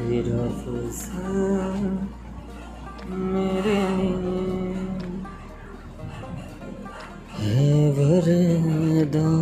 तेरा फैसला मेरे लिए है वरदान